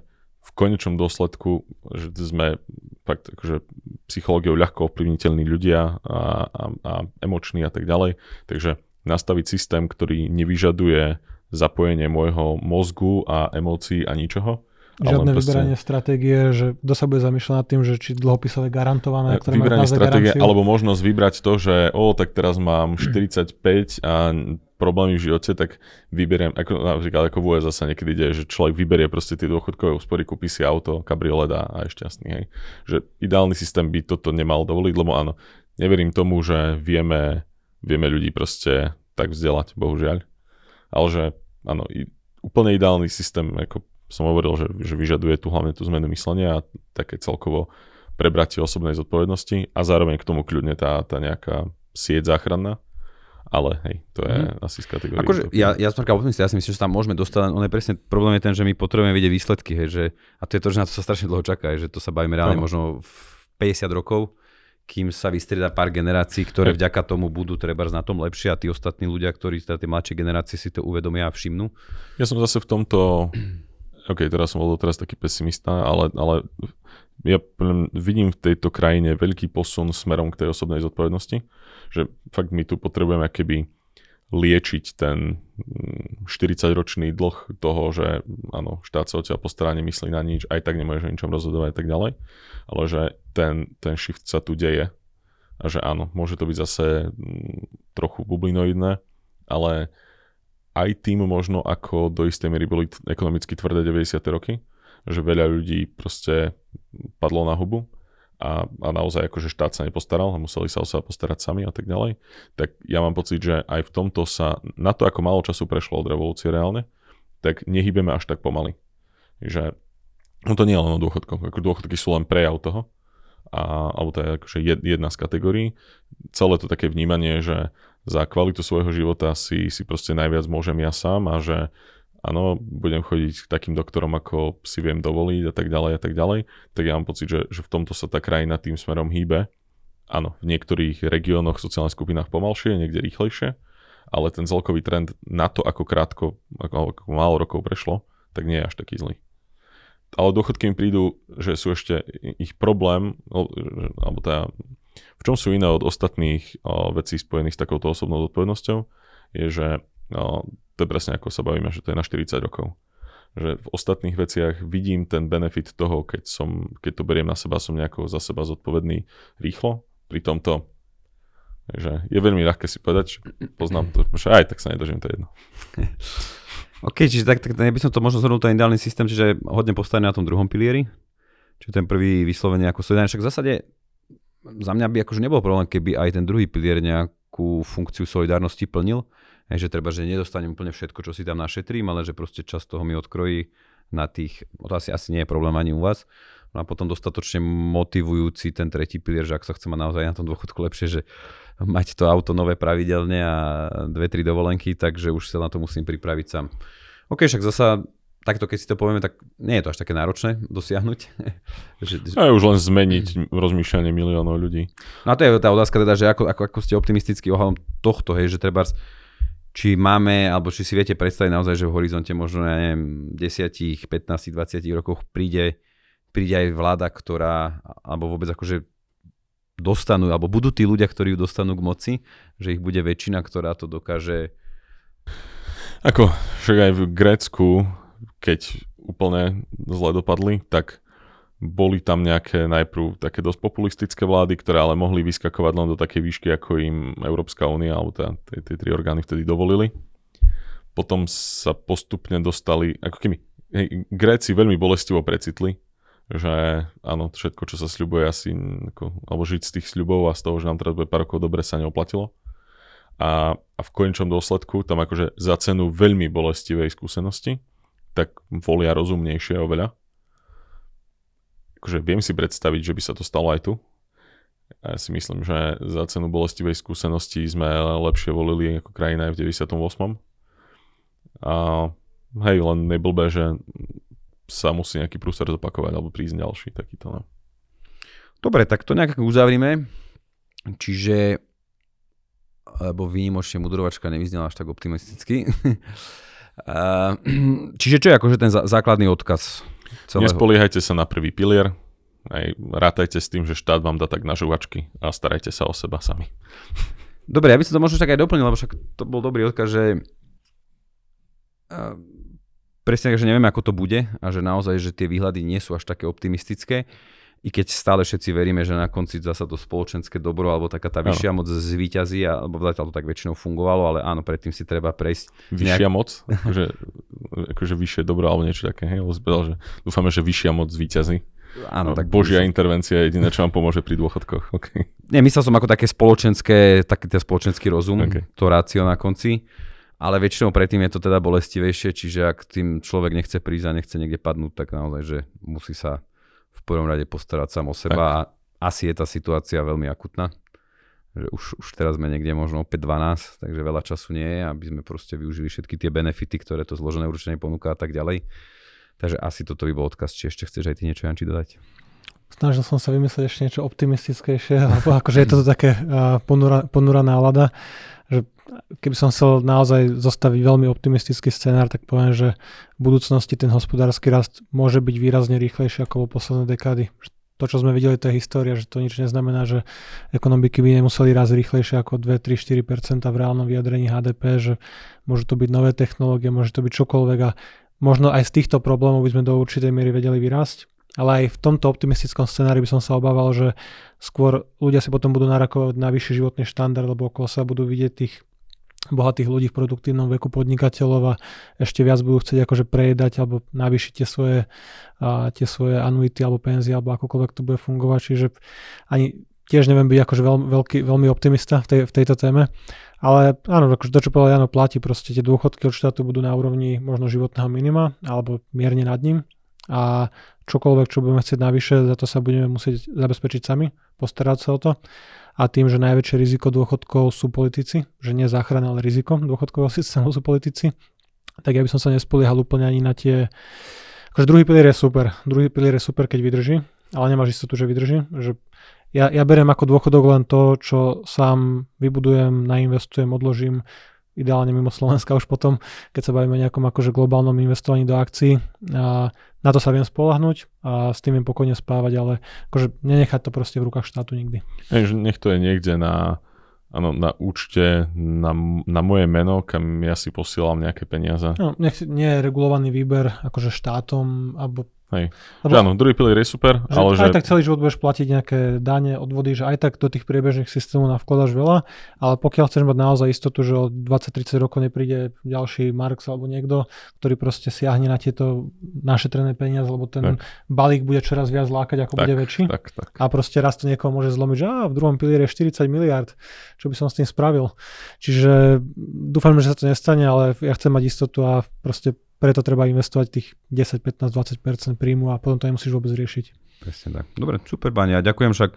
v konečnom dôsledku, že sme fakt akože psychológiou ľahko ovplyvniteľní ľudia a, a, a emoční a tak ďalej, takže nastaviť systém, ktorý nevyžaduje zapojenie môjho mozgu a emócií a ničoho. Žiadne proste- vyberanie stratégie, že kto sa bude zamýšľať nad tým, že či dlhopisové garantované, ktoré majú vybranie naozaj stratégie, garanciu. alebo možnosť vybrať to, že o, tak teraz mám 45 a problémy v živote, tak vyberiem, ako napríklad ako v USA sa niekedy deje, že človek vyberie proste tie dôchodkové úspory, kúpi si auto, kabriolet a, a je šťastný, hej. Že ideálny systém by toto nemal dovoliť, lebo áno, neverím tomu, že vieme, vieme ľudí proste tak vzdelať, bohužiaľ. Ale že áno, i, úplne ideálny systém, ako som hovoril, že, že vyžaduje tu hlavne tú zmenu myslenia a také celkovo prebratie osobnej zodpovednosti a zároveň k tomu kľudne tá, tá nejaká sieť záchranná. Ale hej, to je mm. asi z kategórie. Akože ja, ja som taká optimista, ja si myslím, že sa tam môžeme dostať, on je presne problém je ten, že my potrebujeme vidieť výsledky, hej, že, a to je to, že na to sa strašne dlho čaká, hej, že to sa bavíme reálne možno v 50 rokov, kým sa vystrieda pár generácií, ktoré vďaka tomu budú treba na tom lepšie a tí ostatní ľudia, ktorí teda tie mladšie generácie si to uvedomia a všimnú. Ja som zase v tomto, ok, teraz som bol doteraz taký pesimista, ale, ale ja vidím v tejto krajine veľký posun smerom k tej osobnej zodpovednosti, že fakt my tu potrebujeme keby liečiť ten mm, 40-ročný dlh toho, že áno, štát sa o teba postará, nemyslí na nič, aj tak nemôžeš o ničom rozhodovať a tak ďalej, ale že ten, ten shift sa tu deje a že áno, môže to byť zase mm, trochu bublinoidné, ale aj tým možno, ako do istej miery boli ekonomicky tvrdé 90. roky, že veľa ľudí proste padlo na hubu a, a naozaj akože štát sa nepostaral a museli sa o seba postarať sami a tak ďalej, tak ja mám pocit, že aj v tomto sa, na to ako málo času prešlo od revolúcie reálne, tak nehybeme až tak pomaly. Že no to nie je len o dôchodkoch, ako dôchodky sú len prejav toho, a, alebo to je akože jed- jedna z kategórií. Celé to také vnímanie, že za kvalitu svojho života si, si proste najviac môžem ja sám a že áno, budem chodiť k takým doktorom, ako si viem dovoliť a tak ďalej a tak ďalej, tak ja mám pocit, že, že v tomto sa tá krajina tým smerom hýbe. Áno, v niektorých regiónoch, sociálnych skupinách pomalšie, niekde rýchlejšie, ale ten celkový trend na to, ako krátko, ako, ako málo rokov prešlo, tak nie je až taký zlý. Ale dôchodky mi prídu, že sú ešte ich problém, alebo teda, v čom sú iné od ostatných o, vecí spojených s takouto osobnou zodpovednosťou, je, že o, to je presne ako sa bavíme, že to je na 40 rokov. Že v ostatných veciach vidím ten benefit toho, keď, som, keď to beriem na seba, som nejako za seba zodpovedný rýchlo. Pri tomto že je veľmi ľahké si povedať, že poznám to, že aj tak sa nedožím, to je jedno. OK, čiže tak, tak by som to možno zhrnul ten ideálny systém, čiže hodne postavený na tom druhom pilieri, čiže ten prvý vyslovene ako solidárny. Však v zásade za mňa by akože nebol problém, keby aj ten druhý pilier nejakú funkciu solidárnosti plnil. Hej, že treba, že nedostanem úplne všetko, čo si tam našetrím, ale že proste čas toho mi odkrojí na tých, no to asi, asi nie je problém ani u vás. No a potom dostatočne motivujúci ten tretí pilier, že ak sa chce mať naozaj na tom dôchodku lepšie, že mať to auto nové pravidelne a dve, tri dovolenky, takže už sa na to musím pripraviť sám. OK, však zasa takto keď si to povieme, tak nie je to až také náročné dosiahnuť. že, že, A je už len zmeniť rozmýšľanie miliónov ľudí. No a to je tá otázka teda, že ako, ako, ako ste optimistickí ohľadom tohto, hej, že treba či máme, alebo či si viete predstaviť naozaj, že v horizonte možno, ja neviem, 10, 15, 20 rokoch príde, príde aj vláda, ktorá, alebo vôbec akože dostanú, alebo budú tí ľudia, ktorí ju dostanú k moci, že ich bude väčšina, ktorá to dokáže... Ako, však aj v Grécku, keď úplne zle dopadli, tak boli tam nejaké najprv také dosť populistické vlády, ktoré ale mohli vyskakovať len do takej výšky, ako im Európska únia alebo teda tie, tie tri orgány vtedy dovolili. Potom sa postupne dostali, ako keby, hej, Gréci veľmi bolestivo precitli, že áno, všetko, čo sa sľubuje asi, ako, alebo žiť z tých sľubov a z toho, že nám teraz bude pár rokov dobre, sa neoplatilo. A, a v konečnom dôsledku tam akože za cenu veľmi bolestivej skúsenosti, tak volia rozumnejšie oveľa akože viem si predstaviť, že by sa to stalo aj tu. Ja si myslím, že za cenu bolestivej skúsenosti sme lepšie volili ako krajina aj v 98. A hej, len neblbé, že sa musí nejaký prúser zopakovať alebo prísť ďalší takýto. No. Dobre, tak to nejak uzavrime. Čiže lebo výnimočne mudrovačka nevyznala až tak optimisticky. Čiže čo je akože ten základný odkaz celého. Nespoliehajte sa na prvý pilier, aj rátajte s tým, že štát vám dá tak na žuvačky a starajte sa o seba sami. Dobre, ja by som to možno tak aj doplnil, lebo však to bol dobrý odkaz, že presne že nevieme, ako to bude a že naozaj, že tie výhľady nie sú až také optimistické i keď stále všetci veríme, že na konci zasa to spoločenské dobro alebo taká tá vyššia moc zvíťazí, alebo zatiaľ to tak väčšinou fungovalo, ale áno, predtým si treba prejsť. Vyššia nejak... moc? Akože, akože vyššie dobro alebo niečo také, hej? Zbedal, že dúfame, že vyššia moc zvíťazí. Áno, no, tak Božia som... intervencia je jediné, čo vám pomôže pri dôchodkoch. Okay. Nie, myslel som ako také spoločenské, taký ten spoločenský rozum, okay. to rácio na konci. Ale väčšinou predtým je to teda bolestivejšie, čiže ak tým človek nechce prísť a nechce niekde padnúť, tak naozaj, že musí sa v prvom rade postarať sám o seba tak. a asi je tá situácia veľmi akutná. Že už, už teraz sme niekde možno opäť 12, takže veľa času nie je, aby sme proste využili všetky tie benefity, ktoré to zložené určenie ponúka a tak ďalej. Takže asi toto by bol odkaz, či ešte chceš aj ty niečo, Janči, dodať? Snažil som sa vymyslieť ešte niečo optimistickejšie, akože je to také ponura, ponura nálada, že keby som chcel naozaj zostaviť veľmi optimistický scenár, tak poviem, že v budúcnosti ten hospodársky rast môže byť výrazne rýchlejší ako vo posledné dekády. To, čo sme videli, to je história, že to nič neznamená, že ekonomiky by nemuseli raz rýchlejšie ako 2, 3, 4% v reálnom vyjadrení HDP, že môžu to byť nové technológie, môže to byť čokoľvek a možno aj z týchto problémov by sme do určitej miery vedeli vyrásť. Ale aj v tomto optimistickom scenári by som sa obával, že skôr ľudia si potom budú narakovať na vyšší životný štandard, lebo okolo sa budú vidieť tých bohatých ľudí v produktívnom veku podnikateľov a ešte viac budú chcieť akože prejedať alebo navýšiť tie svoje, a, tie svoje anuity alebo penzie alebo akokoľvek to bude fungovať. Čiže ani tiež neviem byť akože veľ, veľký, veľmi optimista v, tej, v tejto téme. Ale áno, akože to, čo povedal Jano, platí proste tie dôchodky od štátu budú na úrovni možno životného minima alebo mierne nad ním a čokoľvek, čo budeme chcieť navyše, za to sa budeme musieť zabezpečiť sami, postarať sa o to a tým, že najväčšie riziko dôchodkov sú politici, že nie záchrana, ale riziko dôchodkového systému sú politici, tak ja by som sa nespoliehal úplne ani na tie... Akože druhý pilier je super, druhý pilier je super, keď vydrží, ale nemáš istotu, že vydrží. Že ja, ja beriem ako dôchodok len to, čo sám vybudujem, nainvestujem, odložím, ideálne mimo Slovenska už potom, keď sa bavíme o nejakom akože globálnom investovaní do akcií. A na to sa viem spolahnuť a s tým viem pokojne spávať, ale akože nenechať to proste v rukách štátu nikdy. Nech to je niekde na, ano, na účte, na, na moje meno, kam ja si posielam nejaké peniaze. No, nech nie je regulovaný výber akože štátom alebo Hej. Lebo, že áno, druhý pilier je super, že ale aj že... tak celý život budeš platiť nejaké dane, odvody, že aj tak do tých priebežných systémov navkladáš veľa, ale pokiaľ chceš mať naozaj istotu, že o 20-30 rokov nepríde ďalší Marx alebo niekto, ktorý proste siahne na tieto našetrené peniaze, lebo ten tak. balík bude čoraz viac lákať, ako tak, bude väčší. Tak, tak. A proste raz to niekoho môže zlomiť, že á, v druhom pilieri je 40 miliard, čo by som s tým spravil. Čiže dúfam, že sa to nestane, ale ja chcem mať istotu a proste preto treba investovať tých 10, 15, 20% príjmu a potom to nemusíš vôbec riešiť. Presne tak. Dobre, super, Bania. Ďakujem však.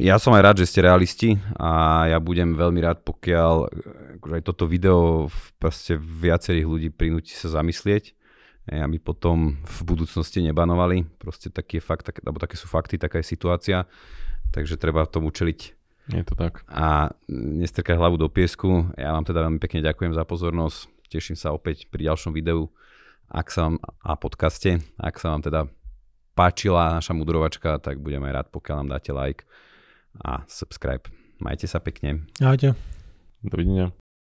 Ja som aj rád, že ste realisti a ja budem veľmi rád, pokiaľ akože aj toto video proste viacerých ľudí prinúti sa zamyslieť aby potom v budúcnosti nebanovali. Proste taký je fakt, tak, alebo také sú fakty, taká je situácia, takže treba tomu čeliť. Je to tak. A nestrkať hlavu do piesku. Ja vám teda veľmi pekne ďakujem za pozornosť teším sa opäť pri ďalšom videu ak sa vám, a podcaste. Ak sa vám teda páčila naša mudrovačka, tak budem aj rád, pokiaľ nám dáte like a subscribe. Majte sa pekne. Ahojte. Dovidenia.